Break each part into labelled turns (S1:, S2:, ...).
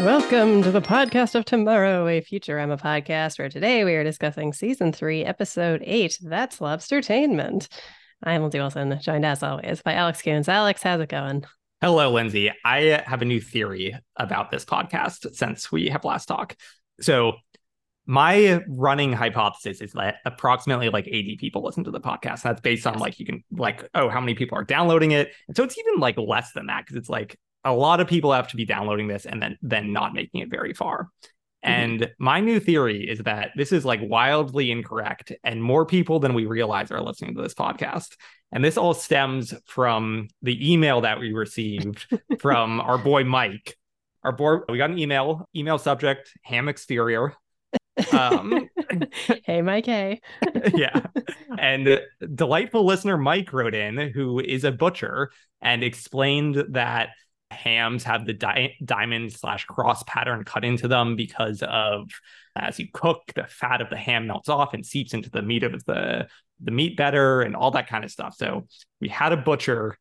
S1: Welcome to the podcast of tomorrow, a Futurama podcast where today we are discussing season three, episode eight. That's Lobstertainment. I'm Lindsay Wilson, joined as always by Alex Kuntz. Alex, how's it going?
S2: Hello, Lindsay. I have a new theory about this podcast since we have last talked. So, my running hypothesis is that approximately like 80 people listen to the podcast. That's based on like you can like oh how many people are downloading it. And so it's even like less than that because it's like a lot of people have to be downloading this and then then not making it very far. Mm-hmm. And my new theory is that this is like wildly incorrect, and more people than we realize are listening to this podcast. And this all stems from the email that we received from our boy Mike. Our boy, we got an email, email subject, ham exterior.
S1: Um, hey, Mike. Hey.
S2: yeah. And delightful listener Mike wrote in, who is a butcher, and explained that hams have the di- diamond slash cross pattern cut into them because of as you cook the fat of the ham melts off and seeps into the meat of the the meat better and all that kind of stuff. So we had a butcher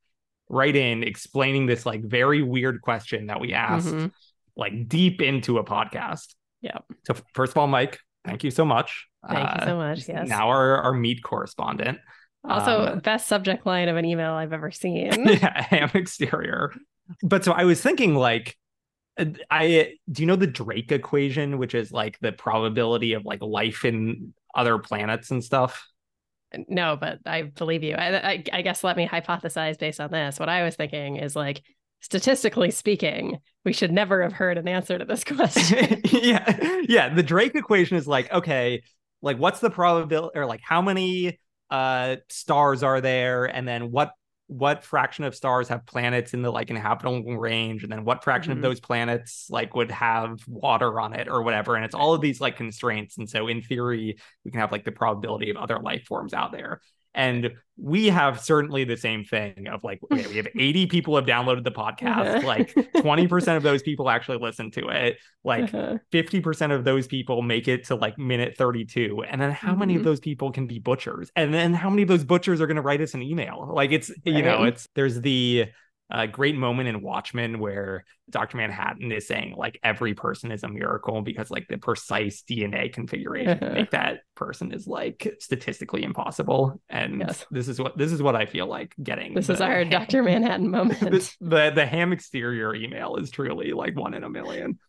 S2: right in explaining this like very weird question that we asked mm-hmm. like deep into a podcast.
S1: Yeah
S2: so first of all mike thank you so much.
S1: Thank uh, you so much yes.
S2: now our, our meat correspondent.
S1: Also, um, best subject line of an email I've ever seen.
S2: yeah, ham exterior but so I was thinking like uh, I do you know the Drake equation, which is like the probability of like life in other planets and stuff?
S1: No, but I believe you. I, I, I guess let me hypothesize based on this. What I was thinking is like statistically speaking, we should never have heard an answer to this question.
S2: yeah, yeah. The Drake equation is like okay, like what's the probability or like how many uh stars are there, and then what what fraction of stars have planets in the like inhabitable range and then what fraction mm-hmm. of those planets like would have water on it or whatever and it's all of these like constraints and so in theory we can have like the probability of other life forms out there and we have certainly the same thing of like, okay, we have 80 people have downloaded the podcast. Uh-huh. Like 20% of those people actually listen to it. Like uh-huh. 50% of those people make it to like minute 32. And then how mm-hmm. many of mm-hmm. those people can be butchers? And then how many of those butchers are going to write us an email? Like it's, right. you know, it's, there's the, a great moment in Watchmen where Dr. Manhattan is saying like every person is a miracle because like the precise DNA configuration to make that person is like statistically impossible. And yes. this is what this is what I feel like getting.
S1: This is our Dr. Manhattan moment.
S2: This, the the ham exterior email is truly like one in a million.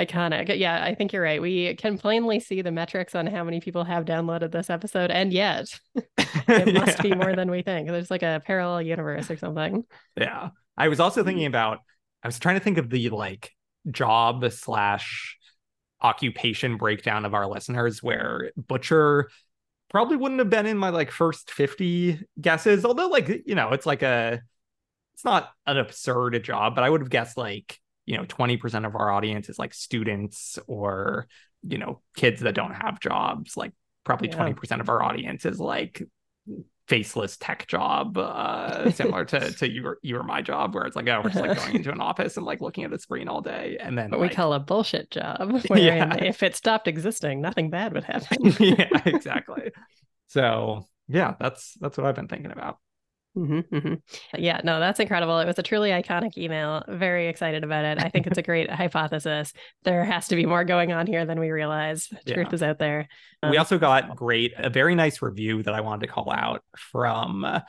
S1: Iconic. Yeah, I think you're right. We can plainly see the metrics on how many people have downloaded this episode, and yet it must yeah. be more than we think. There's like a parallel universe or something.
S2: Yeah. I was also thinking hmm. about, I was trying to think of the like job slash occupation breakdown of our listeners where Butcher probably wouldn't have been in my like first 50 guesses, although like, you know, it's like a, it's not an absurd job, but I would have guessed like you know 20% of our audience is like students or you know kids that don't have jobs like probably yeah. 20% of our audience is like faceless tech job uh similar to to your you or my job where it's like oh we're just like going into an office and like looking at a screen all day and then
S1: what
S2: like,
S1: we call a bullshit job yeah. if it stopped existing nothing bad would happen
S2: yeah exactly so yeah that's that's what i've been thinking about
S1: Mm-hmm, mm-hmm. Yeah, no, that's incredible. It was a truly iconic email. Very excited about it. I think it's a great hypothesis. There has to be more going on here than we realize. Truth yeah. is out there.
S2: Um, we also got great, a very nice review that I wanted to call out from uh,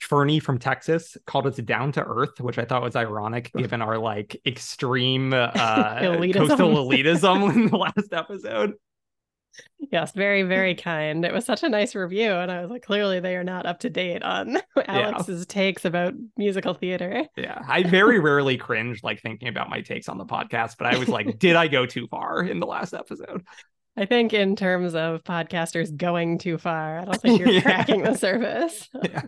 S2: Fernie from Texas. Called us down to earth, which I thought was ironic given our like extreme uh, elitism. coastal elitism in the last episode
S1: yes, very, very kind. It was such a nice review. And I was like, clearly they are not up to date on Alex's yeah. takes about musical theater.
S2: Yeah. I very rarely cringe like thinking about my takes on the podcast, but I was like, did I go too far in the last episode?
S1: I think in terms of podcasters going too far, I don't think you're yeah. cracking the surface. yeah.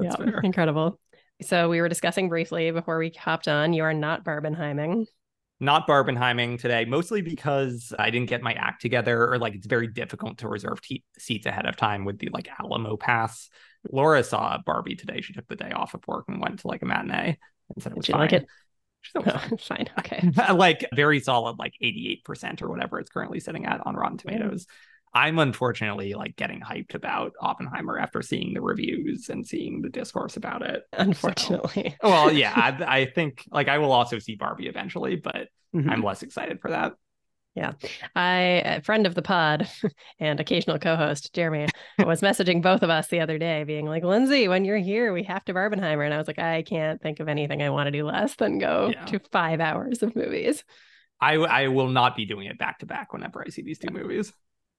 S1: yeah, fair. incredible. So we were discussing briefly before we hopped on, you are not Barbenheiming
S2: not Barbenheiming today, mostly because I didn't get my act together, or like it's very difficult to reserve te- seats ahead of time with the like Alamo pass. Laura saw Barbie today. She took the day off of work and went to like a matinee and said it was
S1: Did
S2: fine.
S1: like it? She's oh, fine. Okay.
S2: like very solid, like 88% or whatever it's currently sitting at on Rotten Tomatoes. I'm unfortunately like getting hyped about Oppenheimer after seeing the reviews and seeing the discourse about it.
S1: Unfortunately.
S2: So, well, yeah, I, I, think like I will also see Barbie eventually, but mm-hmm. I'm less excited for that.
S1: Yeah. I, a friend of the pod and occasional co host, Jeremy, was messaging both of us the other day, being like, Lindsay, when you're here, we have to Barbenheimer. And I was like, I can't think of anything I want to do less than go yeah. to five hours of movies.
S2: I, I will not be doing it back to back whenever I see these two movies.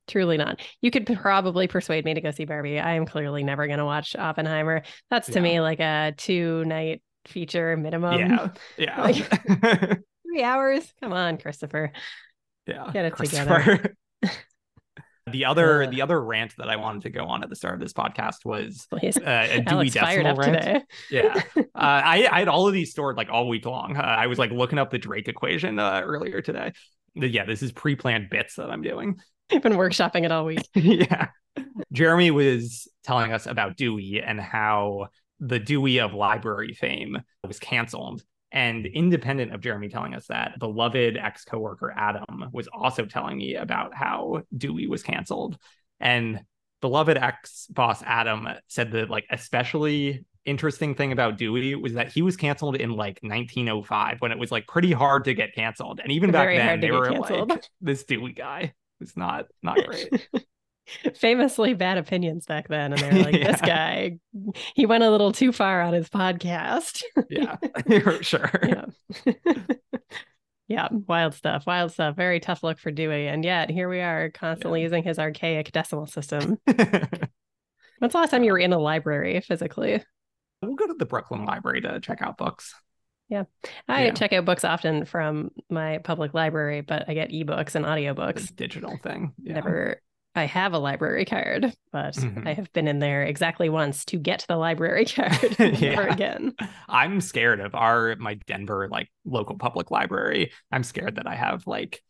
S1: Truly not. You could probably persuade me to go see Barbie. I am clearly never going to watch Oppenheimer. That's to yeah. me like a two night feature minimum.
S2: Yeah. Yeah. like,
S1: three hours. Come on, Christopher.
S2: Yeah.
S1: Get it together.
S2: The other uh, the other rant that I wanted to go on at the start of this podcast was uh, a Dewey Decimal rant. Yeah, uh, I, I had all of these stored like all week long. Uh, I was like looking up the Drake equation uh, earlier today. Yeah, this is pre-planned bits that I'm doing.
S1: I've been workshopping it all week.
S2: yeah, Jeremy was telling us about Dewey and how the Dewey of library fame was canceled and independent of Jeremy telling us that, beloved ex coworker Adam was also telling me about how Dewey was canceled. And beloved ex boss Adam said that, like, especially interesting thing about Dewey was that he was canceled in like 1905 when it was like pretty hard to get canceled. And even Very back then, they were canceled. like, this Dewey guy is not not great.
S1: famously bad opinions back then. And they're like, yeah. this guy, he went a little too far on his podcast.
S2: yeah, sure.
S1: Yeah. yeah, wild stuff, wild stuff. Very tough look for Dewey. And yet here we are constantly yeah. using his archaic decimal system. When's the last time you were in a library physically?
S2: We'll go to the Brooklyn Library to check out books.
S1: Yeah. I yeah. check out books often from my public library, but I get ebooks and audiobooks.
S2: Digital thing.
S1: Yeah. Never I have a library card, but mm-hmm. I have been in there exactly once to get the library card never again.
S2: I'm scared of our my Denver like local public library. I'm scared that I have like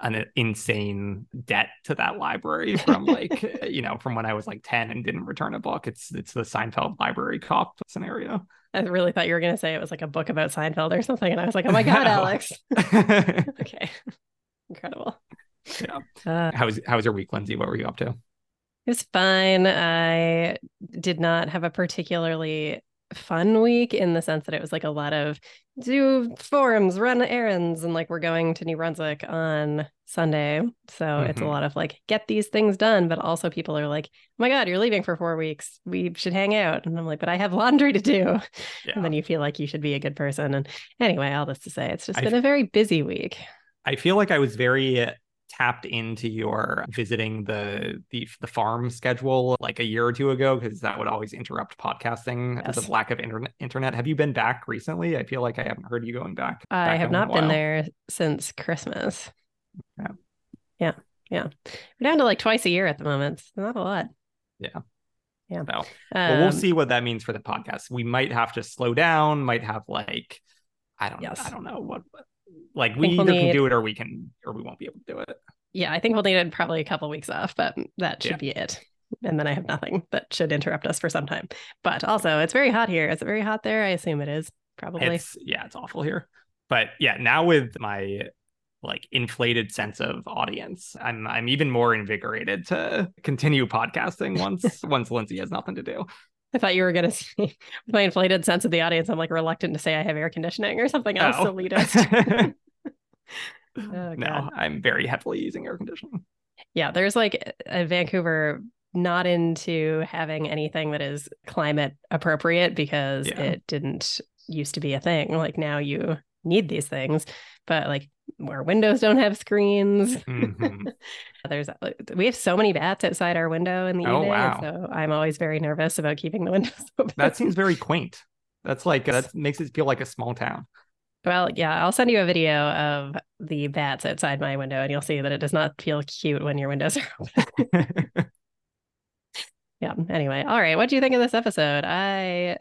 S2: an insane debt to that library from like you know from when I was like 10 and didn't return a book. It's it's the Seinfeld library cop scenario.
S1: I really thought you were going to say it was like a book about Seinfeld or something and I was like, "Oh my god, Alex." okay. Incredible
S2: yeah. Uh, how was how was your week, Lindsay? What were you up to?
S1: It was fine. I did not have a particularly fun week in the sense that it was like a lot of do forums, run errands, and like we're going to New Brunswick on Sunday. So mm-hmm. it's a mm-hmm. lot of like get these things done, but also people are like, oh my God, you're leaving for four weeks. We should hang out. And I'm like, but I have laundry to do. Yeah. And then you feel like you should be a good person. And anyway, all this to say, it's just been a very busy week.
S2: I feel like I was very tapped into your visiting the the, the farm schedule like a year or two ago because that would always interrupt podcasting yes. because of lack of internet internet. Have you been back recently? I feel like i haven't heard you going back,
S1: back i have not been there since christmas.
S2: Yeah.
S1: Yeah yeah. We're down to like twice a year at the moment. It's not a lot.
S2: Yeah.
S1: Yeah.
S2: So, um, well, we'll see what that means for the podcast. We might have to slow down might have like i don't yes. i don't know what like we either we'll need... can do it or we can or we won't be able to do it.
S1: Yeah, I think we'll need probably a couple weeks off, but that should yeah. be it. And then I have nothing that should interrupt us for some time. But also, it's very hot here. Is it very hot there? I assume it is. Probably.
S2: It's, yeah, it's awful here. But yeah, now with my like inflated sense of audience, I'm I'm even more invigorated to continue podcasting once once Lindsay has nothing to do.
S1: I thought you were going to say, with my inflated sense of the audience, I'm like reluctant to say I have air conditioning or something else oh. elitist.
S2: oh, no, I'm very heavily using air conditioning.
S1: Yeah, there's like a Vancouver not into having anything that is climate appropriate because yeah. it didn't used to be a thing. Like now you need these things, but like where windows don't have screens. Mm-hmm. There's we have so many bats outside our window in the oh, evening, wow. so I'm always very nervous about keeping the windows open.
S2: That seems very quaint. That's like that makes it feel like a small town.
S1: Well, yeah, I'll send you a video of the bats outside my window, and you'll see that it does not feel cute when your windows are open. yeah. Anyway, all right. What do you think of this episode? I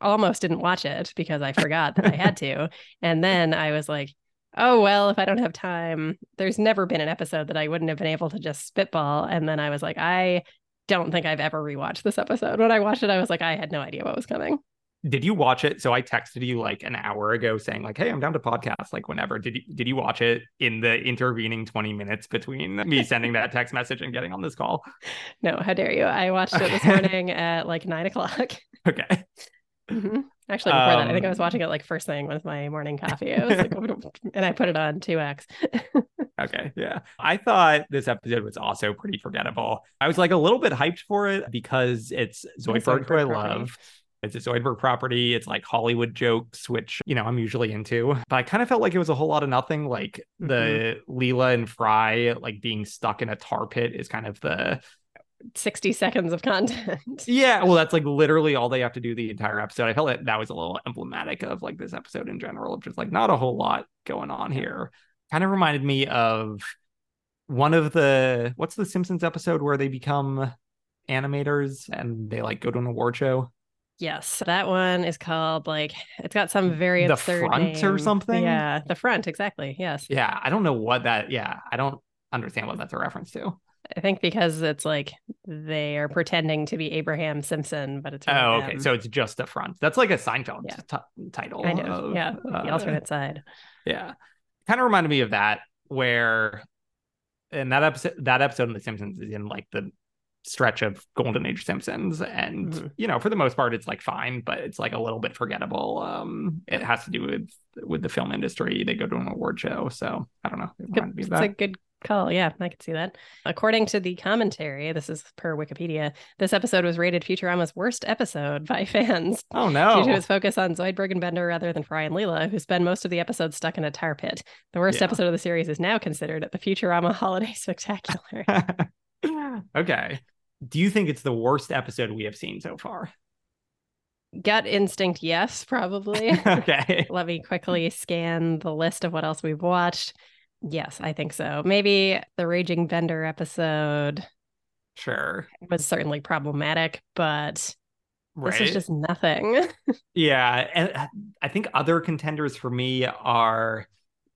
S1: almost didn't watch it because I forgot that I had to, and then I was like, oh well if i don't have time there's never been an episode that i wouldn't have been able to just spitball and then i was like i don't think i've ever rewatched this episode when i watched it i was like i had no idea what was coming
S2: did you watch it? So I texted you like an hour ago saying like, "Hey, I'm down to podcast like whenever." Did you did you watch it in the intervening 20 minutes between me sending that text message and getting on this call?
S1: No, how dare you? I watched it this morning at like nine o'clock.
S2: Okay.
S1: Mm-hmm. Actually, before um, that, I think I was watching it like first thing with my morning coffee. I was like, and I put it on 2x.
S2: okay. Yeah. I thought this episode was also pretty forgettable. I was like a little bit hyped for it because it's Zoidberg, who I love. It's a Zoidberg property. It's like Hollywood jokes, which, you know, I'm usually into. But I kind of felt like it was a whole lot of nothing. Like mm-hmm. the Leela and Fry, like being stuck in a tar pit is kind of the
S1: 60 seconds of content.
S2: Yeah, well, that's like literally all they have to do the entire episode. I felt like that was a little emblematic of like this episode in general, of just like not a whole lot going on here. Kind of reminded me of one of the what's the Simpsons episode where they become animators and they like go to an award show.
S1: Yes, that one is called like it's got some very
S2: the front
S1: name.
S2: or something.
S1: Yeah, the front exactly. Yes.
S2: Yeah, I don't know what that. Yeah, I don't understand what that's a reference to.
S1: I think because it's like they are pretending to be Abraham Simpson, but it's
S2: really oh okay, them. so it's just a front. That's like a Seinfeld yeah. t- title.
S1: Kind of, of yeah, uh, the alternate side.
S2: Yeah, kind of reminded me of that where in that episode, that episode of The Simpsons is in like the stretch of golden age simpsons and mm-hmm. you know for the most part it's like fine but it's like a little bit forgettable um it has to do with with the film industry they go to an award show so i don't know
S1: it it's a good call. Yeah, I can see that. According to the commentary, this is per Wikipedia, this episode was rated Futurama's worst episode by fans.
S2: Oh no.
S1: Due to its focus on Zoidberg and Bender rather than Fry and Leela, who spend most of the episode stuck in a tar pit. The worst yeah. episode of the series is now considered the Futurama Holiday Spectacular.
S2: okay. Do you think it's the worst episode we have seen so far?
S1: Gut instinct, yes, probably.
S2: okay.
S1: Let me quickly scan the list of what else we've watched. Yes, I think so. Maybe the Raging Bender episode.
S2: Sure.
S1: Was certainly problematic, but right. this is just nothing.
S2: yeah. And I think other contenders for me are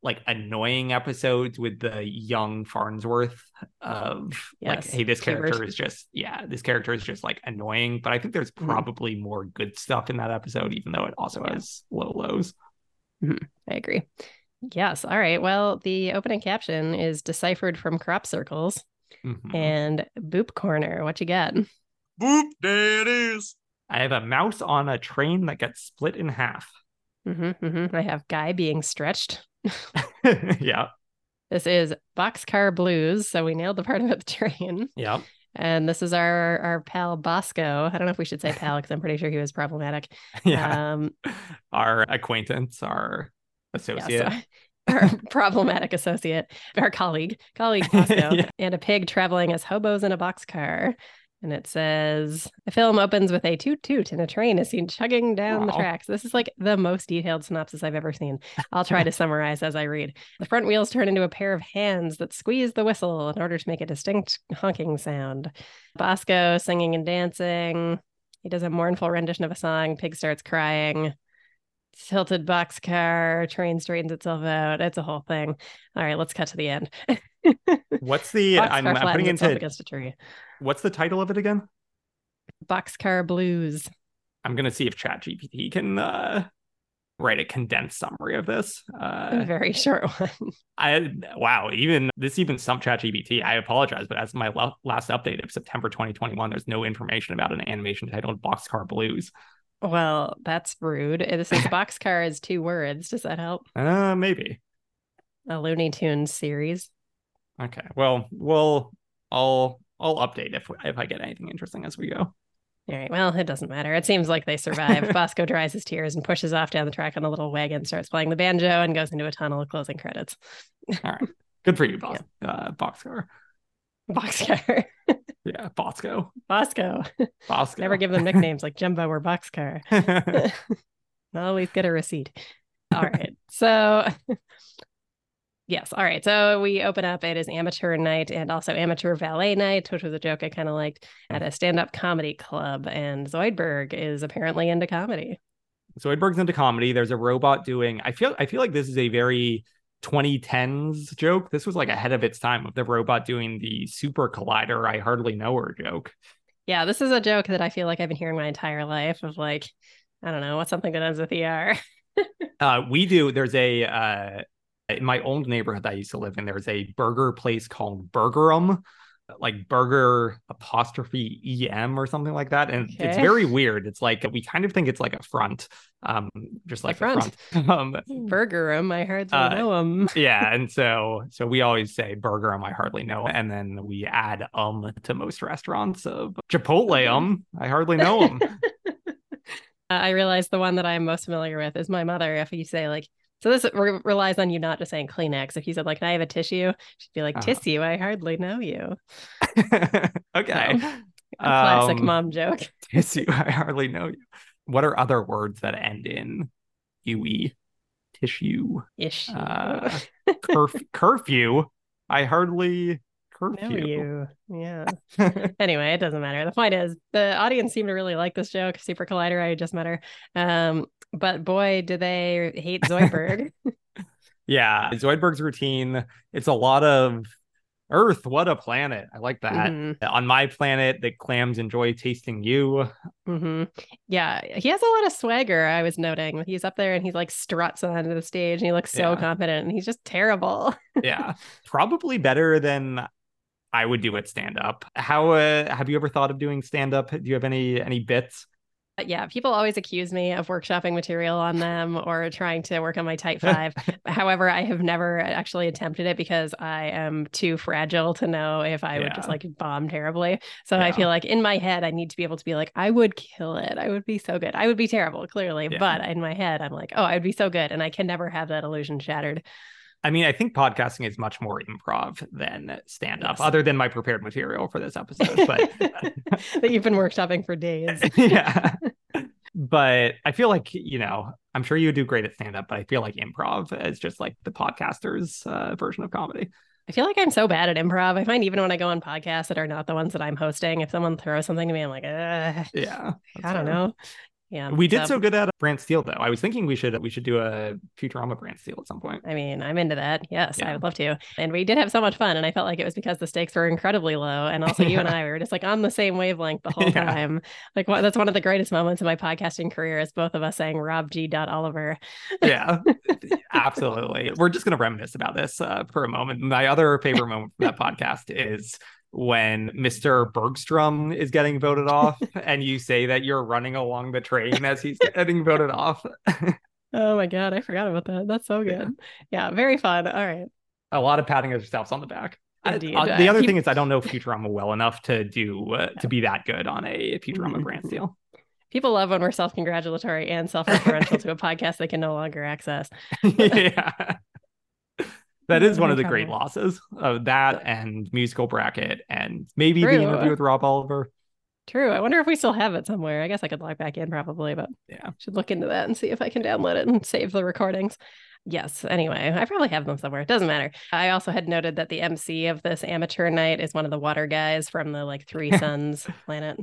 S2: like annoying episodes with the young Farnsworth of yes. like, hey, this character is just yeah, this character is just like annoying. But I think there's mm-hmm. probably mm-hmm. more good stuff in that episode, even though it also yeah. has low lows.
S1: Mm-hmm. I agree. Yes. All right. Well, the opening caption is deciphered from crop circles mm-hmm. and boop corner. What you got?
S2: Boop. There it is. I have a mouse on a train that gets split in half.
S1: Mm-hmm, mm-hmm. I have guy being stretched.
S2: yeah.
S1: This is Boxcar Blues. So we nailed the part about the train.
S2: Yeah.
S1: And this is our our pal Bosco. I don't know if we should say pal because I'm pretty sure he was problematic.
S2: Yeah. Um, our acquaintance, our associate. Yeah,
S1: our problematic associate, our colleague, colleague Bosco, yeah. and a pig traveling as hobos in a boxcar. And it says the film opens with a toot toot and a train is seen chugging down wow. the tracks. This is like the most detailed synopsis I've ever seen. I'll try to summarize as I read. The front wheels turn into a pair of hands that squeeze the whistle in order to make a distinct honking sound. Bosco singing and dancing. He does a mournful rendition of a song. Pig starts crying tilted boxcar, train straightens itself out. It's a whole thing. All right, let's cut to the end.
S2: what's the I'm, I'm putting into against a tree. What's the title of it again?
S1: Boxcar Blues.
S2: I'm gonna see if ChatGPT can uh, write a condensed summary of this. Uh,
S1: a very short one.
S2: I wow, even this even stumped ChatGPT. I apologize, but as my lo- last update of September 2021, there's no information about an animation titled Boxcar Blues.
S1: Well, that's rude. This is boxcar is two words. Does that help?
S2: Uh, maybe.
S1: A Looney Tunes series.
S2: Okay. Well, we'll I'll I'll update if if I get anything interesting as we go.
S1: All right. Well, it doesn't matter. It seems like they survive. Bosco dries his tears and pushes off down the track on a little wagon, starts playing the banjo, and goes into a tunnel. Of closing credits.
S2: All right. Good for you, boss. Yeah. Uh, boxcar.
S1: Boxcar.
S2: yeah, Bosco.
S1: Bosco.
S2: Bosco.
S1: Never give them nicknames like Jumbo or Boxcar. Always get a receipt. All right. So yes. All right. So we open up. It is amateur night and also amateur valet night, which was a joke I kind of liked hmm. at a stand-up comedy club. And Zoidberg is apparently into comedy.
S2: Zoidberg's into comedy. There's a robot doing. I feel. I feel like this is a very 2010s joke. This was like ahead of its time of the robot doing the super collider. I hardly know her joke.
S1: Yeah, this is a joke that I feel like I've been hearing my entire life of like I don't know what's something that ends with er.
S2: uh, we do. There's a uh, in my old neighborhood that I used to live in. There's a burger place called Burgerum, like burger apostrophe em or something like that and okay. it's very weird it's like we kind of think it's like a front um just like a front, front. um
S1: burgerum i hardly uh, know them
S2: yeah and so so we always say burger burgerum i hardly know and then we add um to most restaurants of chipotle um i hardly know them
S1: I realize the one that I'm most familiar with is my mother. If you say like so this re- relies on you not just saying Kleenex. If you said like, "Can I have a tissue?" She'd be like, uh-huh. "Tissue? I hardly know you."
S2: okay,
S1: so, classic um, mom joke.
S2: Tissue? I hardly know you. What are other words that end in ue? Tissue.
S1: Issue.
S2: Uh, curf- curfew. I hardly curfew.
S1: you. Yeah. anyway, it doesn't matter. The point is, the audience seemed to really like this joke. Super Collider, I just met her. Um, but boy, do they hate Zoidberg.
S2: yeah, Zoidberg's routine. It's a lot of Earth, what a planet. I like that. Mm-hmm. On my planet, the clams enjoy tasting you.
S1: Mm-hmm. Yeah, he has a lot of swagger. I was noting he's up there and he's like struts onto the end of the stage and he looks so yeah. confident and he's just terrible.
S2: yeah, probably better than I would do it stand up. How uh, have you ever thought of doing stand up? Do you have any any bits?
S1: yeah, people always accuse me of workshopping material on them or trying to work on my tight five. However, I have never actually attempted it because I am too fragile to know if I yeah. would just like bomb terribly. So yeah. I feel like in my head, I need to be able to be like, I would kill it. I would be so good. I would be terrible, clearly. Yeah. But in my head, I'm like, oh, I'd be so good. And I can never have that illusion shattered.
S2: I mean, I think podcasting is much more improv than stand up, yes. other than my prepared material for this episode. But
S1: that you've been workshopping for days.
S2: yeah. But I feel like, you know, I'm sure you would do great at stand up, but I feel like improv is just like the podcaster's uh, version of comedy.
S1: I feel like I'm so bad at improv. I find even when I go on podcasts that are not the ones that I'm hosting, if someone throws something to me, I'm like,
S2: yeah,
S1: I don't fair. know. Yeah.
S2: We did so, so good at Brand Steel though. I was thinking we should we should do a Futurama Brand Steel at some point.
S1: I mean, I'm into that. Yes, yeah. I would love to. And we did have so much fun. And I felt like it was because the stakes were incredibly low. And also yeah. you and I were just like on the same wavelength the whole yeah. time. Like what that's one of the greatest moments of my podcasting career is both of us saying Rob G. Oliver.
S2: yeah. Absolutely. We're just gonna reminisce about this uh, for a moment. My other favorite moment from that podcast is when Mr. Bergstrom is getting voted off and you say that you're running along the train as he's getting voted off.
S1: oh my god, I forgot about that. That's so good. Yeah, very fun. All right.
S2: A lot of patting yourselves on the back. Indeed. I, uh, the other thing is I don't know Futurama well enough to do uh, to be that good on a Futurama mm-hmm. Brant Steele.
S1: People love when we're self-congratulatory and self-referential to a podcast they can no longer access.
S2: yeah. That is one of the great losses of that and musical bracket and maybe True. the interview uh, with Rob Oliver.
S1: True. I wonder if we still have it somewhere. I guess I could log back in probably, but
S2: yeah,
S1: should look into that and see if I can download it and save the recordings. Yes. Anyway, I probably have them somewhere. It doesn't matter. I also had noted that the MC of this amateur night is one of the water guys from the like Three Suns planet.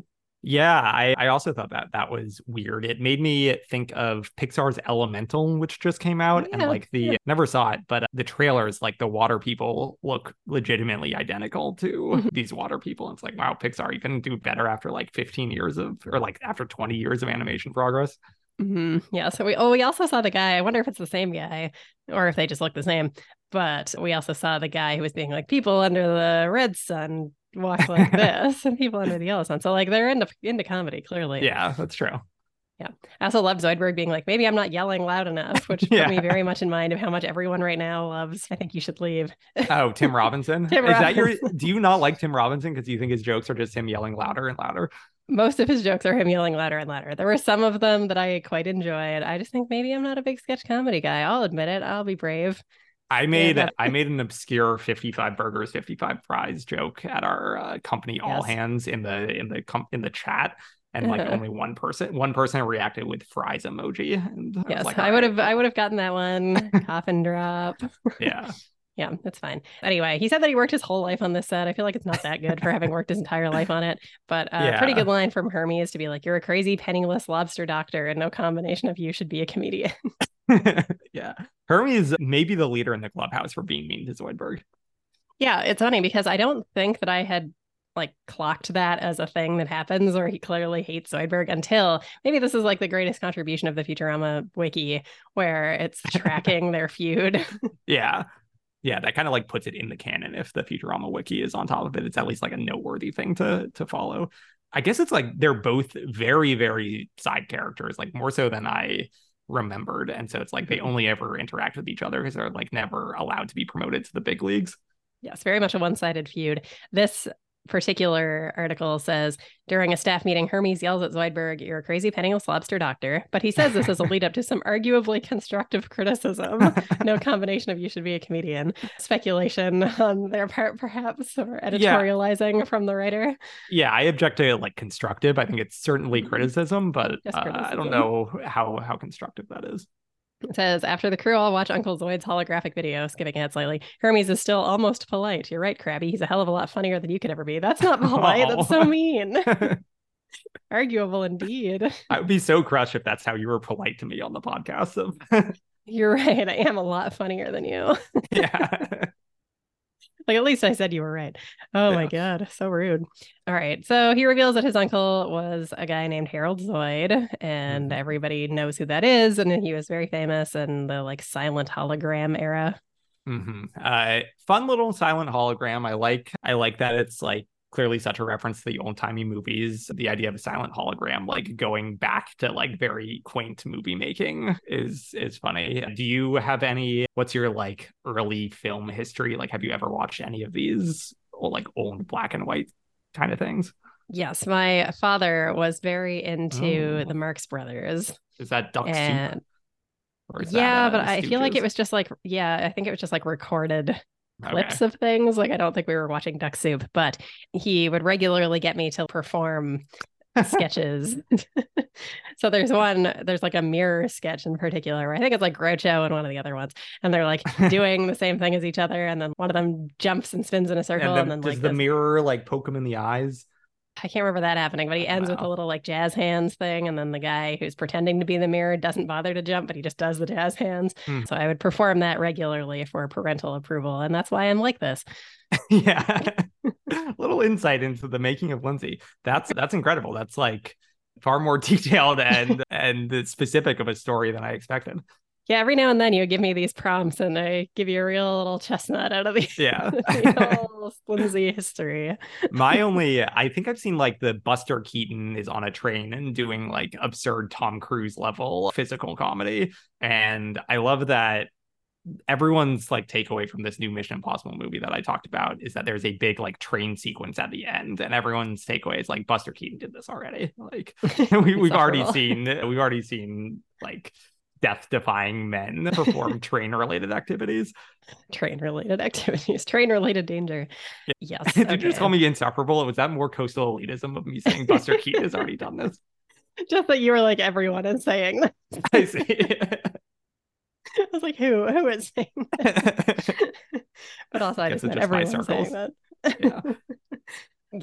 S2: Yeah, I, I also thought that that was weird. It made me think of Pixar's Elemental, which just came out, yeah, and like the yeah. never saw it, but uh, the trailers, like the water people look legitimately identical to mm-hmm. these water people. And it's like, wow, Pixar, you can do better after like 15 years of, or like after 20 years of animation progress.
S1: Mm-hmm. Yeah. So we oh we also saw the guy. I wonder if it's the same guy or if they just look the same. But we also saw the guy who was being like people under the red sun walk like this and people under the yellow sun. So like they're into into comedy, clearly.
S2: Yeah, that's true.
S1: Yeah. I also love Zoidberg being like, maybe I'm not yelling loud enough, which yeah. put me very much in mind of how much everyone right now loves. I think you should leave.
S2: oh, Tim Robinson. Tim Is Robinson. that your do you not like Tim Robinson because you think his jokes are just him yelling louder and louder?
S1: Most of his jokes are him yelling louder and louder. There were some of them that I quite enjoyed. I just think maybe I'm not a big sketch comedy guy. I'll admit it. I'll be brave.
S2: I made yeah. I made an obscure 55 burgers, 55 fries joke at our uh, company all hands in the in the com- in the chat and like only one person one person reacted with fries emoji and
S1: yes I, like, I would have I would have gotten that one. Coffin drop.
S2: Yeah.
S1: Yeah that's fine. Anyway he said that he worked his whole life on this set. I feel like it's not that good for having worked his entire life on it but a uh, yeah. pretty good line from Hermes to be like you're a crazy penniless lobster doctor and no combination of you should be a comedian
S2: yeah. Hermes may be the leader in the clubhouse for being mean to Zoidberg.
S1: Yeah, it's funny because I don't think that I had like clocked that as a thing that happens, or he clearly hates Zoidberg until maybe this is like the greatest contribution of the Futurama wiki, where it's tracking their feud.
S2: Yeah. Yeah, that kind of like puts it in the canon if the Futurama wiki is on top of it. It's at least like a noteworthy thing to to follow. I guess it's like they're both very, very side characters, like more so than I remembered. And so it's like they mm-hmm. only ever interact with each other because they're like never allowed to be promoted to the big leagues.
S1: Yes, very much a one sided feud. This particular article says during a staff meeting, Hermes yells at Zoidberg, You're a crazy penniless lobster doctor. But he says this as a lead up to some arguably constructive criticism. no combination of you should be a comedian. Speculation on their part, perhaps, or editorializing yeah. from the writer.
S2: Yeah, I object to like constructive. I think it's certainly mm-hmm. criticism, but uh, criticism. I don't know how how constructive that is.
S1: It says, after the crew all watch Uncle Zoid's holographic video, skipping ahead slightly, Hermes is still almost polite. You're right, Krabby. He's a hell of a lot funnier than you could ever be. That's not oh. polite. Oh. That's so mean. Arguable indeed.
S2: I would be so crushed if that's how you were polite to me on the podcast.
S1: You're right. I am a lot funnier than you.
S2: yeah.
S1: Like at least I said you were right. Oh yeah. my god, so rude. All right. So he reveals that his uncle was a guy named Harold Zoid, and mm-hmm. everybody knows who that is. And he was very famous in the like silent hologram era.
S2: Mm-hmm. Uh, fun little silent hologram. I like. I like that it's like clearly such a reference to the old timey movies. The idea of a silent hologram, like going back to like very quaint movie making, is is funny. Do you have any? What's your like early film history? Like, have you ever watched any of these or like old black and white kind of things?
S1: Yes, my father was very into oh. the Marx Brothers.
S2: Is that Duck and...
S1: Soup? yeah, that, uh, but I feel like it was just like yeah, I think it was just like recorded clips okay. of things. Like I don't think we were watching Duck Soup, but he would regularly get me to perform sketches. so there's one, there's like a mirror sketch in particular where I think it's like Groucho and one of the other ones. And they're like doing the same thing as each other. And then one of them jumps and spins in a circle. And then, and then
S2: does
S1: like
S2: the this... mirror like poke him in the eyes?
S1: I can't remember that happening, but he ends wow. with a little like jazz hands thing. And then the guy who's pretending to be the mirror doesn't bother to jump, but he just does the jazz hands. Hmm. So I would perform that regularly for parental approval. And that's why I'm like this.
S2: yeah. little insight into the making of Lindsay. That's that's incredible. That's like far more detailed and and specific of a story than I expected
S1: yeah, every now and then you give me these prompts and I give you a real little chestnut out of the
S2: yeah
S1: the flimsy history.
S2: My only, uh, I think I've seen like the Buster Keaton is on a train and doing like absurd Tom Cruise level physical comedy, and I love that everyone's like takeaway from this new Mission Impossible movie that I talked about is that there's a big like train sequence at the end, and everyone's takeaway is like Buster Keaton did this already. Like we, we've already seen, we've already seen like death defying men perform train related activities.
S1: Train related activities, train related danger. Yeah. Yes.
S2: Did okay. you just call me insufferable? Was that more coastal elitism of me saying Buster Keaton has already done this?
S1: Just that you were like everyone is saying that.
S2: I see.
S1: I was like, who? Who is saying that? but also, I just meant everyone saying that.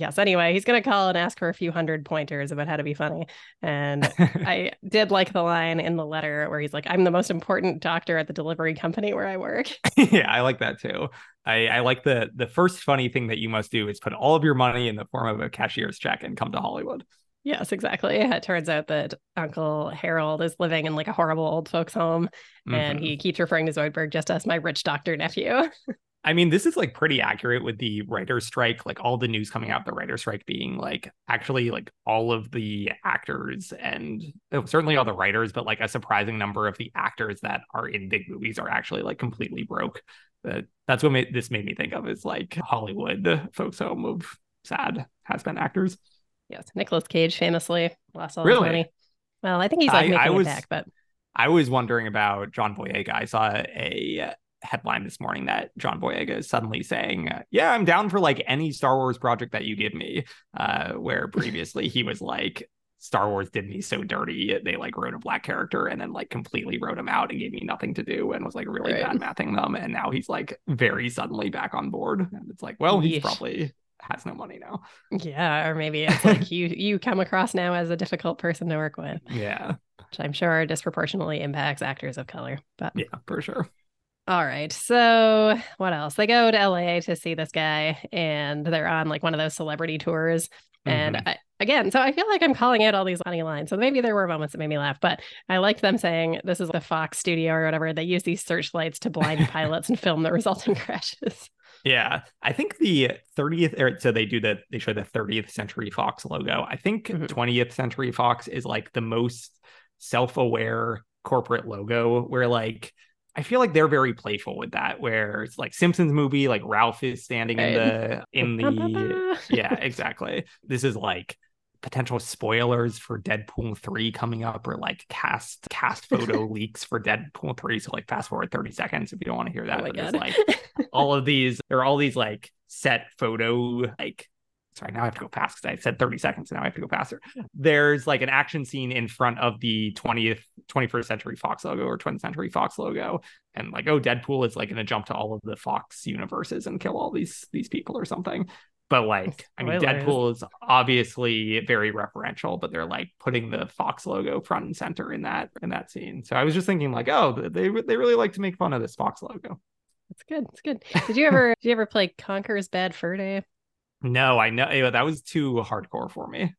S1: Yes anyway he's going to call and ask for a few hundred pointers about how to be funny and i did like the line in the letter where he's like i'm the most important doctor at the delivery company where i work
S2: yeah i like that too I, I like the the first funny thing that you must do is put all of your money in the form of a cashier's check and come to hollywood
S1: Yes, exactly. It turns out that Uncle Harold is living in like a horrible old folks' home, mm-hmm. and he keeps referring to Zoidberg just as my rich doctor nephew.
S2: I mean, this is like pretty accurate with the writer's strike, like all the news coming out the writer's strike being like actually like all of the actors and oh, certainly all the writers, but like a surprising number of the actors that are in big movies are actually like completely broke. That that's what made, this made me think of is like Hollywood the folks home of sad has been actors.
S1: Yes, Nicolas Cage famously lost all really? his money. Well, I think he's like I, making I was, it back, but
S2: I was wondering about John Boyega. I saw a headline this morning that John Boyega is suddenly saying, "Yeah, I'm down for like any Star Wars project that you give me." Uh, where previously he was like, "Star Wars did me so dirty." They like wrote a black character and then like completely wrote him out and gave me nothing to do and was like really right. bad mathing them. And now he's like very suddenly back on board. And it's like, well, he's Yeesh. probably has no money now.
S1: Yeah, or maybe it's like you you come across now as a difficult person to work with.
S2: Yeah.
S1: Which I'm sure disproportionately impacts actors of color. But
S2: yeah, for sure.
S1: All right. So what else? They go to LA to see this guy and they're on like one of those celebrity tours. And
S2: Mhm.
S1: I, again, so I feel like I'm calling out all these funny lines. So maybe there were moments that made me laugh, but I liked them saying this is the Fox studio or whatever. They use these searchlights to blind pilots and film the resulting crashes.
S2: Yeah, I think the 30th, or so they do the they show the 30th Century Fox logo. I think
S1: Mhm.
S2: 20th Century Fox is like the most self-aware corporate logo where like I feel like they're very playful with that where it's like Simpsons movie like Ralph is standing in the in the yeah, exactly. This is like potential spoilers for Deadpool 3 coming up or like cast cast photo leaks for Deadpool 3 so like fast forward 30 seconds if you don't want to hear oh that
S1: Oh
S2: but it's like all of these there are all these like set photo like sorry now i have to go fast because i said 30 seconds and now i have to go faster there's like an action scene in front of the 20th 21st century fox logo or 20th century fox logo and like oh deadpool is like going to jump to all of the fox universes and kill all these these people or something but like i mean deadpool is obviously very referential but they're like putting the fox logo front and center in that in that scene so i was just thinking like oh they they really like to make fun of this fox logo
S1: It's good. It's good. Did you ever did you ever play Conker's Bad Fur Day?
S2: No, I know yeah, that was too hardcore for me.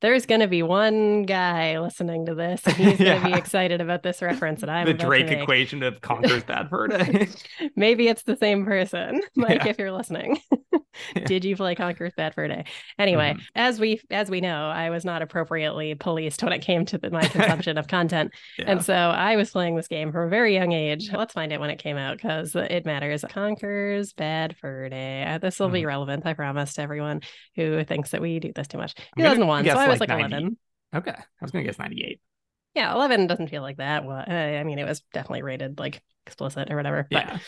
S1: There's going to be one guy listening to this, and he's going to be excited about this reference that I'm
S2: the Drake equation of Conker's bad day.
S1: Maybe it's the same person, Mike,
S2: Yeah.
S1: if you're listening.
S2: Yeah.
S1: Did you play Conker's Bad Day? Anyway,
S2: Mhm.
S1: as we as we know, I was not appropriately policed when it came to the, my consumption of content, and so I was playing this game from a very young age. Let's find it when it came out because it matters. Conker's Bad Day. Uh, This will be
S2: Mm-hmm.
S1: relevant, I promise, to everyone who thinks that we do this too much. 2001, so I was like,
S2: like
S1: 11.
S2: okay, I was gonna guess ninety eight.
S1: Yeah, 11 doesn't feel like that. Well, I mean, it was definitely rated like explicit or whatever. But
S2: Yeah,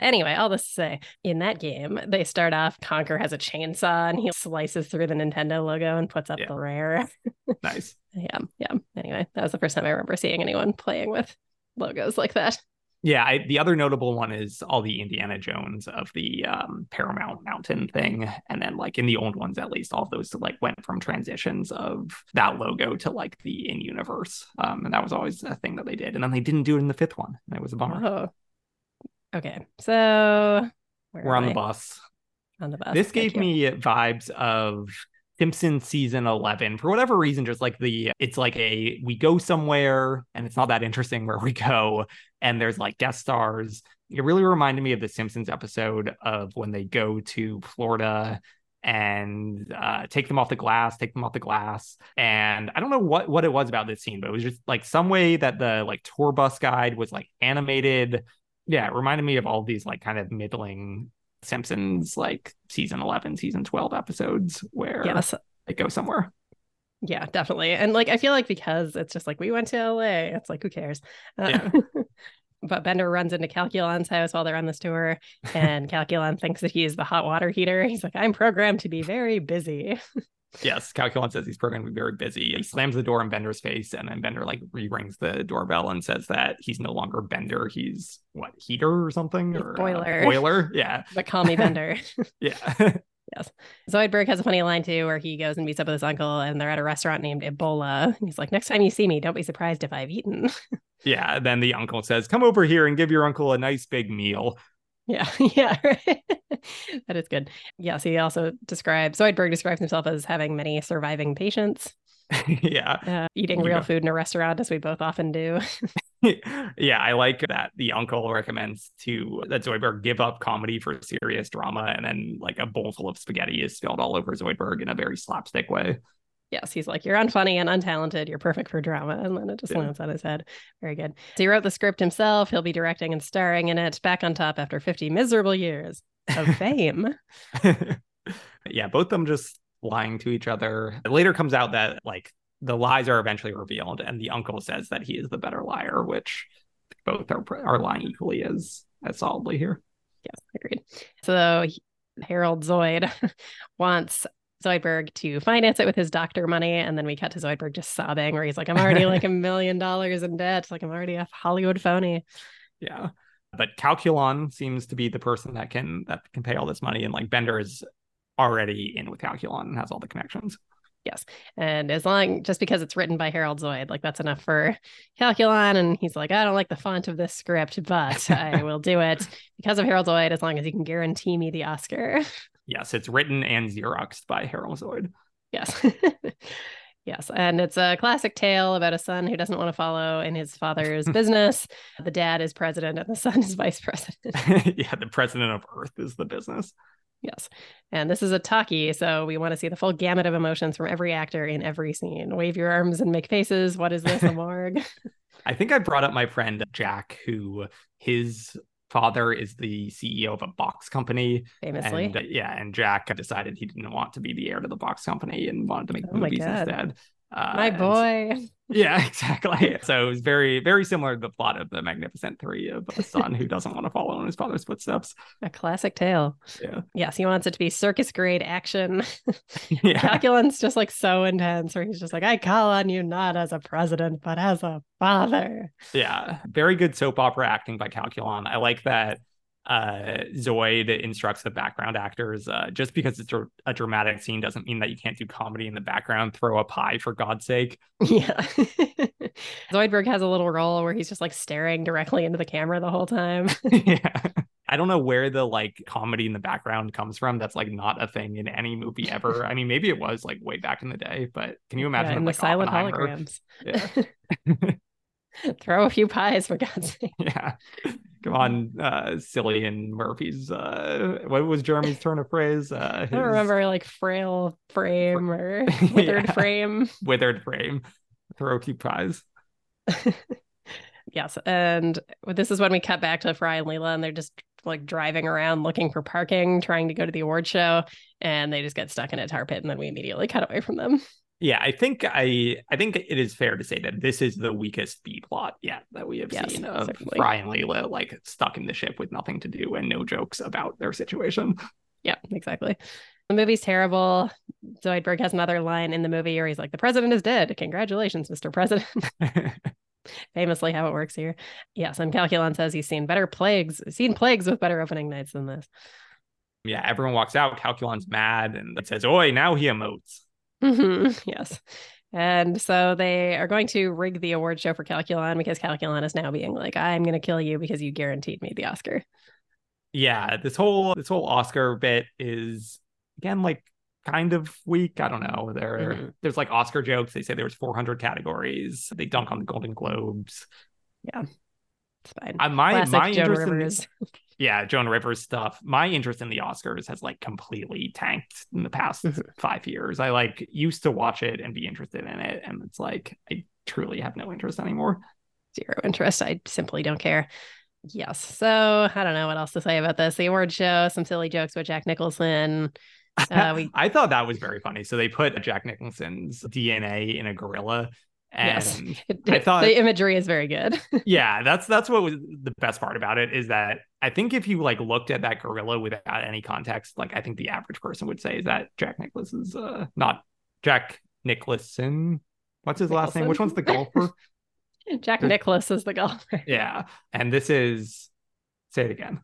S1: Anyway, all this to say, in that game, they start off Conker has a chainsaw and he slices through the Nintendo logo and puts up
S2: Yeah.
S1: the rare.
S2: nice.
S1: yeah, yeah. Anyway, that was the first time I remember seeing anyone playing with logos like that.
S2: Yeah, I, the other notable one is all the Indiana Jones of the um, Paramount Mountain thing, and then like in the old ones, at least all of those like went from transitions of that logo to like the in universe, um, and that was always a thing that they did. And then they didn't do it in the fifth one, and it was a bummer.
S1: Oh. Okay, so
S2: We're on the bus.
S1: On the bus.
S2: this gave
S1: you.
S2: me vibes of Simpsons season 11 for whatever reason just like the it's like a we go somewhere and it's not that interesting where we go and there's like guest stars. It really reminded me of the Simpsons episode of when they go to Florida and uh, take them off the glass take them off the glass. And I don't know what what it was about this scene but it was just like some way that the like tour bus guide was like animated. Yeah it reminded me of all these like kind of middling Simpsons like season 11, season 12 episodes where
S1: Yes.
S2: they go somewhere.
S1: Yeah, definitely. And like I feel like because it's just like we went to LA, it's like who cares? Uh,
S2: Yeah.
S1: but Bender runs into Calculon's house while they're on this tour, and Calculon thinks that he's the hot water heater. He's like, I'm programmed to be very busy.
S2: Yes, Calculon says he's programmed to be very busy. He slams the door in Bender's face, and then Bender like re-rings the doorbell and says that he's no longer Bender. He's what heater or something or uh,
S1: Boiler.
S2: boiler. Yeah,
S1: But call me Bender.
S2: yeah, Yes.
S1: Zoidberg has a funny line too where he goes and meets up with his uncle and they're at a restaurant named Ebola. And he's like, Next time you see me, don't be surprised if I've eaten.
S2: yeah. Then the uncle says, "Come over here and give your uncle a nice big meal."
S1: Yeah, yeah, right. that is good. Yes, he also describes Zoidberg describes himself as having many surviving patients,
S2: yeah,
S1: uh, eating real
S2: go.
S1: food in a restaurant, as we both often do.
S2: yeah, I like that the uncle recommends to that Zoidberg give up comedy for serious drama, and then like a bowl full of spaghetti is spilled all over Zoidberg in a very slapstick way.
S1: Yes, he's like, You're unfunny and untalented. You're perfect for drama. And then it just
S2: Yeah.
S1: lands on his head. Very good. So he wrote the script himself. He'll be directing and starring in it, back on top after 50 miserable years of fame.
S2: yeah, both of them just lying to each other. It later comes out that like the lies are eventually revealed, and the uncle says that he is the better liar, which both are are lying equally as as solidly here.
S1: Yes, agreed. So Harold Zoid wants Zoidberg to finance it with his doctor money. And then we cut to Zoidberg just sobbing, where he's like, I'm already like a million dollars in debt. Like, I'm already a Hollywood phony.
S2: Yeah. But Calculon seems to be the person that can that can pay all this money, and like Bender is already in with Calculon and has all the connections.
S1: Yes. And as long just because it's written by Harold Zoid, like that's enough for Calculon. And he's like, I don't like the font of this script, but I will do it because of Harold Zoid as long as you can guarantee me the Oscar.
S2: Yes, it's written and Xeroxed by Harold Zoid.
S1: Yes. yes. And it's a classic tale about a son who doesn't want to follow in his father's business. The dad is president and the son is vice president.
S2: yeah, the president of Earth is the business.
S1: Yes. And this is a talkie. So we want to see the full gamut of emotions from every actor in every scene. Wave your arms and make faces. What is this, a morgue?
S2: I think I brought up my friend Jack, who his father is the CEO of a box company.
S1: Famously.
S2: And, uh, yeah. And Jack decided he didn't want to be the heir to the box company and wanted to make oh movies instead.
S1: Uh, my boy.
S2: Yeah, exactly. So it was very, very similar to the plot of the Magnificent Three of a son who doesn't want to follow in his father's footsteps.
S1: A classic tale.
S2: Yeah.
S1: Yes, he wants it to be circus grade action. yeah. Calculon's just like so intense, where he's just like, I call on you not as a president, but as a father.
S2: Yeah. Very good soap opera acting by Calculon. I like that uh, Zoid instructs the background actors uh, just because it's a, dramatic scene doesn't mean that you can't do comedy in the background. Throw a pie for God's sake.
S1: Yeah. Zoidberg has a little role where he's just like staring directly into the camera the whole time.
S2: yeah. I don't know where the like comedy in the background comes from. That's like not a thing in any movie ever. I mean, maybe it was like way back in the day, but can you imagine
S1: yeah, in
S2: like,
S1: the silent holograms? Yeah. Throw a few pies for God's sake.
S2: Yeah. On, uh, Cillian Murphy's uh what was Jeremy's turn of phrase? Uh
S1: his... I don't remember like frail frame or withered yeah. frame.
S2: Withered frame. Few pies.
S1: yes. And this is when we cut back to Fry and Leela and they're just like driving around looking for parking, trying to go to the award show, and they just get stuck in a tar pit and then we immediately cut away from them
S2: yeah, I think I I think it is fair to say that this is the weakest B plot yet that we have yes, seen of certainly. Fry and Leela like stuck in the ship with nothing to do and no jokes about their situation.
S1: Yeah, exactly. The movie's terrible. Zoidberg has another line in the movie where he's like, "The president is dead. Congratulations, Mr. President." Famously, how it works here. Yes, and Calculon says he's seen better plagues, seen plagues with better opening nights than this.
S2: Yeah, everyone walks out. Calculon's mad and says, "Oi!" Now he emotes.
S1: Mm-hmm. Yes. And so they are going to rig the award show for Calculon because Calculon is now being like, I'm going to kill you because you guaranteed me the Oscar.
S2: Yeah, this whole this whole Oscar bit is again like kind of weak. I don't know. There mm-hmm. there's like Oscar jokes. They say there was 400 categories. They dunk on the Golden Globes.
S1: Yeah, it's fine.
S2: Uh, my Classic my Joan interest Rivers. in yeah, Joan Rivers stuff. My interest in the Oscars has like completely tanked in the past mm-hmm. five years. I like used to watch it and be interested in it, and it's like I truly have no interest anymore.
S1: Zero interest. I simply don't care. Yes. So I don't know what else to say about this. The award show, some silly jokes with Jack Nicholson.
S2: Uh, we... I thought that was very funny. So they put Jack Nicholson's DNA in a gorilla and yes. I thought
S1: the imagery is very good.
S2: yeah, that's that's what was the best part about it is that I think if you like looked at that gorilla without any context, like I think the average person would say is that Jack Nicklaus is uh not Jack Nicholson. What's his Nicholson. last name? Which one's the golfer?
S1: Jack Nicklaus is the golfer.
S2: Yeah. And this is say it again.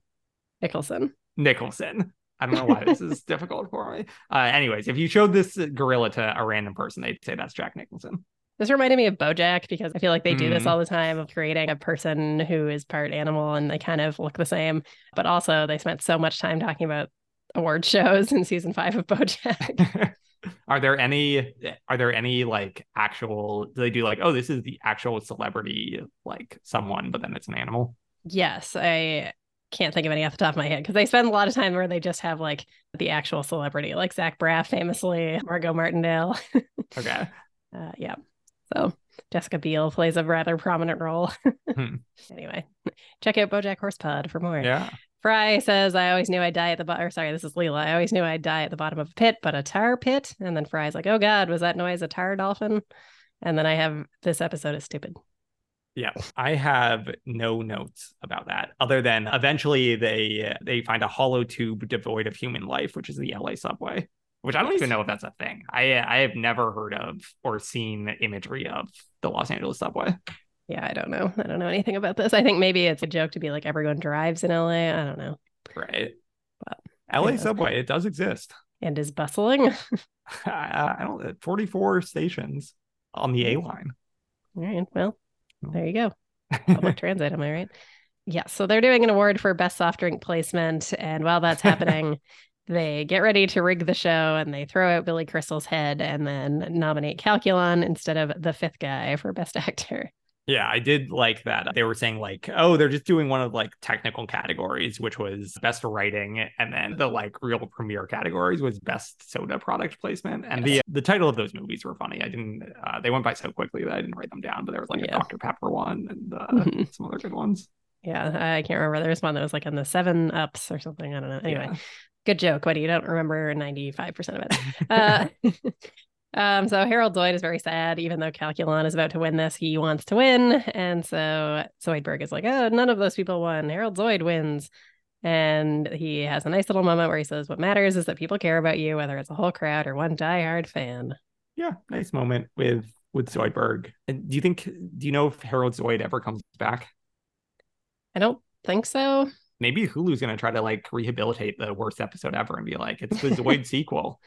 S1: Nicholson.
S2: Nicholson. I don't know why this is difficult for me. Uh, anyways, if you showed this gorilla to a random person, they'd say that's Jack Nicholson.
S1: This reminded me of Bojack because I feel like they do mm. this all the time of creating a person who is part animal and they kind of look the same. But also, they spent so much time talking about award shows in season five of Bojack.
S2: are there any are there any like actual do they do like oh this is the actual celebrity like someone but then it's an animal
S1: yes i can't think of any off the top of my head because they spend a lot of time where they just have like the actual celebrity like zach braff famously margo martindale
S2: okay
S1: uh, yeah so Jessica Biel plays a rather prominent role. hmm. Anyway, check out BoJack Horsepod for more.
S2: Yeah.
S1: Fry says, "I always knew I'd die at the bottom." Sorry, this is Leela. I always knew I'd die at the bottom of a pit, but a tar pit. And then Fry's like, "Oh God, was that noise a tar dolphin?" And then I have this episode is stupid.
S2: Yeah, I have no notes about that other than eventually they they find a hollow tube devoid of human life, which is the LA subway which I don't even know if that's a thing. I I have never heard of or seen imagery of the Los Angeles subway.
S1: Yeah, I don't know. I don't know anything about this. I think maybe it's a joke to be like everyone drives in LA. I don't know.
S2: Right. But LA subway, it does exist.
S1: and is bustling.
S2: I, I don't uh, 44 stations on the A line.
S1: All right. Well, oh. there you go. Public transit, am I right? Yeah. So they're doing an award for best soft drink placement. And while that's happening, they get ready to rig the show and they throw out Billy Crystal's head and then nominate Calculon instead of the fifth guy for best actor.
S2: Yeah, I did like that. They were saying like, oh, they're just doing one of like technical categories, which was best writing, and then the like real premiere categories was best soda product placement. And the the title of those movies were funny. I didn't. Uh, they went by so quickly that I didn't write them down. But there was like yeah. a Dr Pepper one and uh, mm-hmm. some other good ones.
S1: Yeah, I can't remember. There was one that was like in the seven ups or something. I don't know. Anyway. Good joke, but you don't remember ninety five percent of it. Uh, Um, so Harold Zoid is very sad, even though Calculon is about to win this, he wants to win. And so Zoidberg is like, oh, none of those people won. Harold Zoid wins. And he has a nice little moment where he says, What matters is that people care about you, whether it's a whole crowd or one diehard fan.
S2: Yeah, nice moment with with Zoidberg. And do you think do you know if Harold Zoid ever comes back?
S1: I don't think so.
S2: Maybe Hulu's gonna try to like rehabilitate the worst episode ever and be like, it's the Zoid sequel.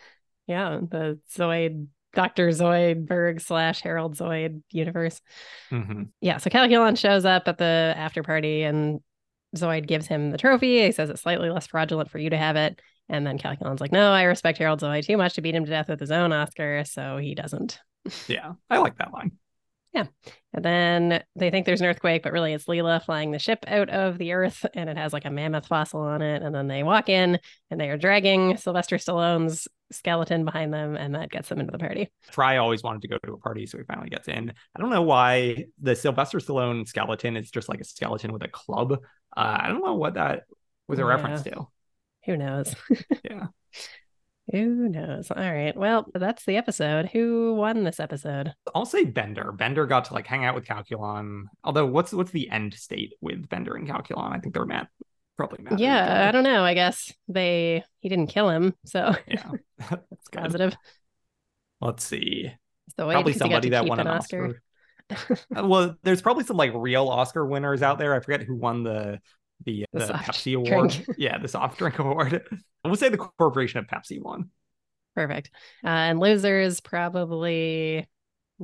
S1: Yeah, the Zoid Dr. Zoidberg slash Harold Zoid universe. Mm-hmm. Yeah. So Calculon shows up at the after party and Zoid gives him the trophy. He says it's slightly less fraudulent for you to have it. And then Calculon's like, no, I respect Harold Zoid too much to beat him to death with his own Oscar. So he doesn't.
S2: yeah. I like that line.
S1: Yeah. And then they think there's an earthquake, but really it's Leela flying the ship out of the earth and it has like a mammoth fossil on it. And then they walk in and they are dragging Sylvester Stallone's skeleton behind them and that gets them into the party.
S2: Fry always wanted to go to a party, so he finally gets in. I don't know why the Sylvester Stallone skeleton is just like a skeleton with a club. Uh, I don't know what that was a yeah. reference to.
S1: Who knows?
S2: yeah.
S1: Who knows? All right. Well, that's the episode. Who won this episode?
S2: I'll say Bender. Bender got to like hang out with Calculon. Although, what's what's the end state with Bender and Calculon? I think they're mad. Probably mad.
S1: Yeah, I don't know. I guess they he didn't kill him, so
S2: yeah,
S1: that's positive.
S2: Let's see. So probably somebody that won an Oscar. Oscar. Uh, well, there's probably some like real Oscar winners out there. I forget who won the the, the, the Pepsi award. yeah, the soft drink award. we'll say the corporation of Pepsi won.
S1: Perfect. Uh, and losers probably, I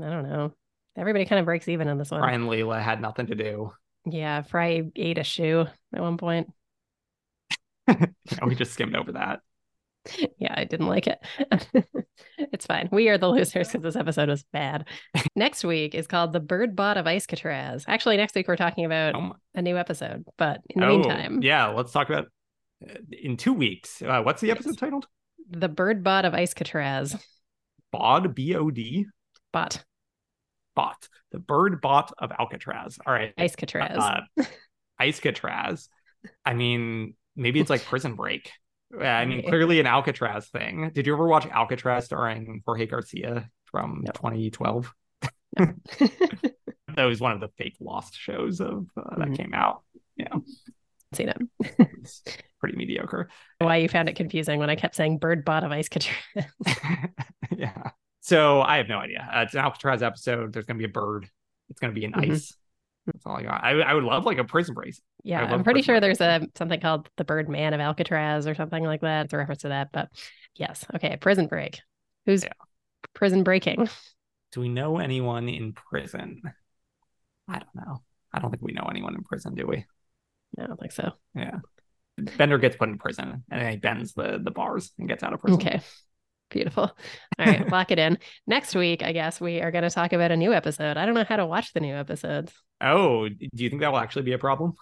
S1: don't know. Everybody kind of breaks even in this one.
S2: Fry and Leela had nothing to do.
S1: Yeah, Fry ate a shoe at one point.
S2: we just skimmed over that.
S1: Yeah, I didn't like it. it's fine. We are the losers because this episode was bad. next week is called The Bird Bot of Icecatraz. Actually, next week we're talking about oh a new episode. But in the oh, meantime,
S2: yeah, let's talk about uh, in two weeks. Uh, what's the episode titled?
S1: The Bird Bot of Icecatraz.
S2: Bod, B O D?
S1: Bot.
S2: Bot. The Bird Bot of Alcatraz. All right.
S1: Icecatraz. Uh,
S2: Icecatraz. I mean, maybe it's like Prison Break. I mean, clearly an Alcatraz thing. Did you ever watch Alcatraz starring Jorge Garcia from no. 2012? No. that was one of the fake Lost shows of uh, mm-hmm. that came out. Yeah,
S1: seen it.
S2: pretty mediocre.
S1: Why you found it confusing when I kept saying "bird bot of Icecatraz"?
S2: yeah. So I have no idea. Uh, it's an Alcatraz episode. There's going to be a bird. It's going to be an mm-hmm. ice. That's all I got. I, I would love like a prison brace.
S1: Yeah, I'm pretty sure there's a something called the Birdman of Alcatraz or something like that. It's a reference to that. But yes, okay, prison break. Who's yeah. prison breaking?
S2: Do we know anyone in prison? I don't know. I don't think we know anyone in prison, do we?
S1: I don't think so.
S2: Yeah. Bender gets put in prison and then he bends the the bars and gets out of prison.
S1: Okay. Beautiful. All right, lock it in. Next week, I guess we are going to talk about a new episode. I don't know how to watch the new episodes.
S2: Oh, do you think that will actually be a problem?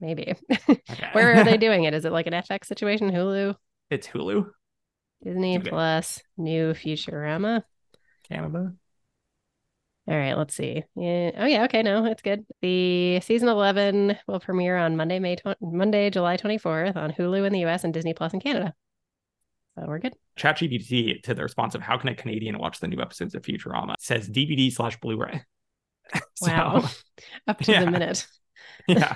S1: Maybe. Okay. Where are they doing it? Is it like an FX situation? Hulu?
S2: It's Hulu.
S1: Disney Plus, new Futurama.
S2: Canada.
S1: All right, let's see. Yeah. Oh yeah, okay, no, it's good. The season 11 will premiere on Monday, May 20, Monday, July 24th on Hulu in the US and Disney Plus in Canada. So we're good.
S2: ChatGPT to the response of how can a Canadian watch the new episodes of Futurama says DVD slash Blu-ray.
S1: so, wow. Up to yeah. the minute.
S2: Yeah.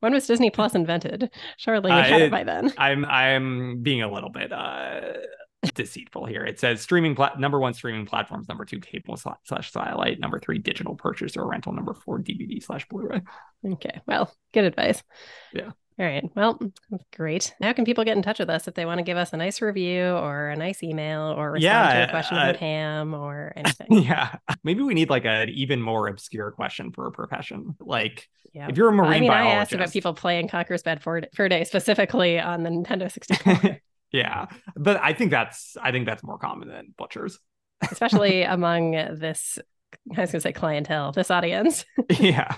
S1: when was Disney Plus invented? Surely uh, had it, it, by then.
S2: I'm I'm being a little bit uh deceitful here. It says streaming plat number one streaming platforms, number two cable slash satellite, number three digital purchase or rental, number four DVD slash Blu-ray.
S1: Okay, well, good advice.
S2: Yeah.
S1: All right. Well, great. How can people get in touch with us if they want to give us a nice review or a nice email or respond yeah, to a question uh, about ham or anything?
S2: Yeah. Maybe we need like an even more obscure question for a profession. Like yeah. if you're a marine I mean, biologist. I asked
S1: about people playing Conker's Bad Fur, Fur Day specifically on the Nintendo 64.
S2: yeah. But I think that's I think that's more common than butchers.
S1: Especially among this I was gonna say clientele, this audience.
S2: yeah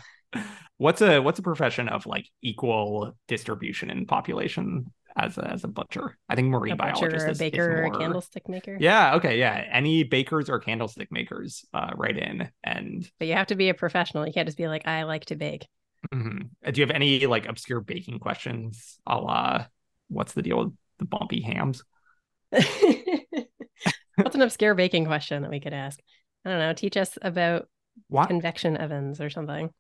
S2: what's a what's a profession of like equal distribution in population as a, as a butcher? I think marine a biologist,
S1: a baker, more... a candlestick maker.
S2: Yeah. Okay. Yeah. Any bakers or candlestick makers, uh, write in and.
S1: But you have to be a professional. You can't just be like, I like to bake.
S2: Mm-hmm. Uh, do you have any like obscure baking questions? A la, what's the deal with the bumpy hams?
S1: what's an obscure baking question that we could ask? I don't know. Teach us about what? convection ovens or something.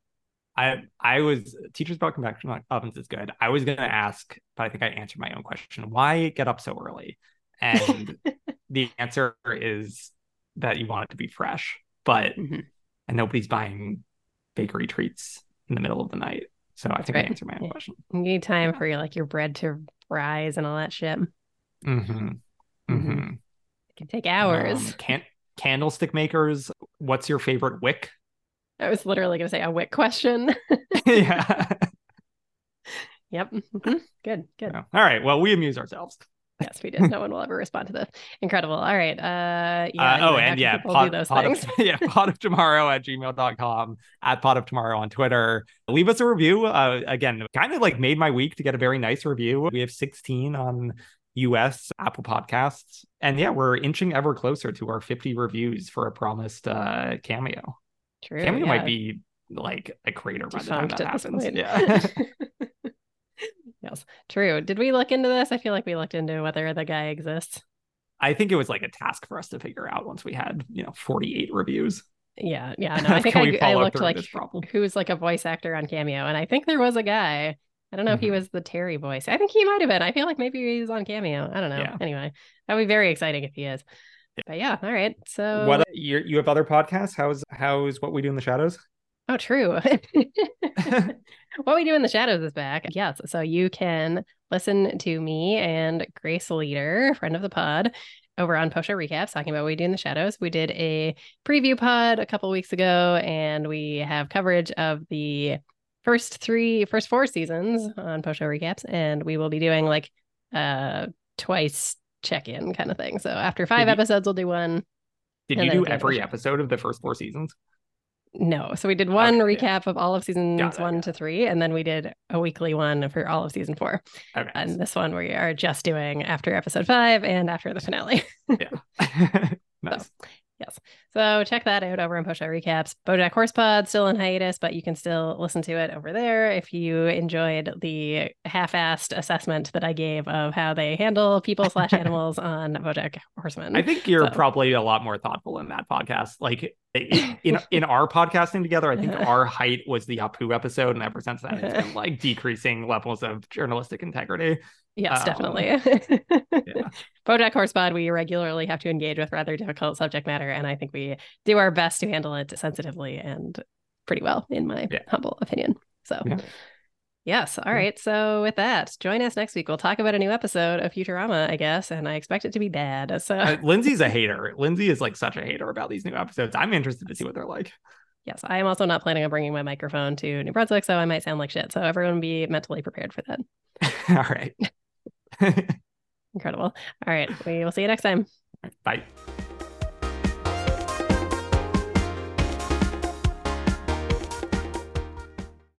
S2: I I was teachers about convection ovens is good. I was gonna ask, but I think I answered my own question. Why get up so early? And the answer is that you want it to be fresh, but mm-hmm. and nobody's buying bakery treats in the middle of the night. So I think right. I answered my own yeah. question.
S1: You need time for your like your bread to rise and all that shit.
S2: Mm-hmm. Mm-hmm. mm-hmm.
S1: It can take hours. Um,
S2: can candlestick makers. What's your favorite wick?
S1: I was literally going to say a wick question.
S2: yeah.
S1: Yep. Mm-hmm. Good. Good.
S2: All right. Well, we amuse ourselves.
S1: yes, we did. No one will ever respond to this. Incredible. All right. Uh, yeah.
S2: Uh, oh, and yeah, pod, pod of, yeah, pod of tomorrow at gmail.com, at pod of tomorrow on Twitter. Leave us a review. Uh, again, kind of like made my week to get a very nice review. We have 16 on US Apple Podcasts. And yeah, we're inching ever closer to our 50 reviews for a promised uh, cameo. True. Cameo yeah. might be like a crater by the time that happens. Yeah.
S1: yes. True. Did we look into this? I feel like we looked into whether the guy exists.
S2: I think it was like a task for us to figure out once we had, you know, 48 reviews.
S1: Yeah, yeah. No, I think I, I looked like who's like a voice actor on Cameo, and I think there was a guy. I don't know mm-hmm. if he mm-hmm. was the Terry voice. I think he might have been. I feel like maybe he's on Cameo. I don't know. Yeah. Anyway, that'd be very exciting if he is. But yeah, all right. So
S2: what you you have other podcasts? How's how's what we do in the shadows?
S1: Oh, true. what we do in the shadows is back. Yes. So you can listen to me and Grace Leader, friend of the pod, over on Post Show Recaps, talking about what we do in the shadows. We did a preview pod a couple weeks ago, and we have coverage of the first three, first four seasons on Post Show Recaps, and we will be doing like uh twice check in kind of thing. So after five you, episodes, we'll do one.
S2: Did you do every episode of the first four seasons?
S1: No. So we did one okay, recap yeah. of all of seasons it, one yeah. to three, and then we did a weekly one for all of season four. Okay. And this one we are just doing after episode five and after the finale.
S2: yeah. nice.
S1: So, Yes. So check that out over Post Show Recaps. Bojack Horsepod still in hiatus, but you can still listen to it over there if you enjoyed the half-assed assessment that I gave of how they handle people slash animals on Bojack Horseman.
S2: I think you're so. probably a lot more thoughtful in that podcast. Like in in our podcasting together, I think our height was the Apu episode, and ever since then, it's been like decreasing levels of journalistic integrity.
S1: Yes, um, definitely. yeah. Bojack Horsepod, we regularly have to engage with rather difficult subject matter, and I think we do our best to handle it sensitively and pretty well, in my yeah. humble opinion. So, yeah. yes. All right. So, with that, join us next week. We'll talk about a new episode of Futurama, I guess, and I expect it to be bad. So, uh,
S2: Lindsay's a hater. Lindsay is like such a hater about these new episodes. I'm interested to see what they're like.
S1: Yes, I am also not planning on bringing my microphone to New Brunswick, so I might sound like shit. So everyone be mentally prepared for that.
S2: All right.
S1: Incredible. All right. We will see you next time.
S2: Bye.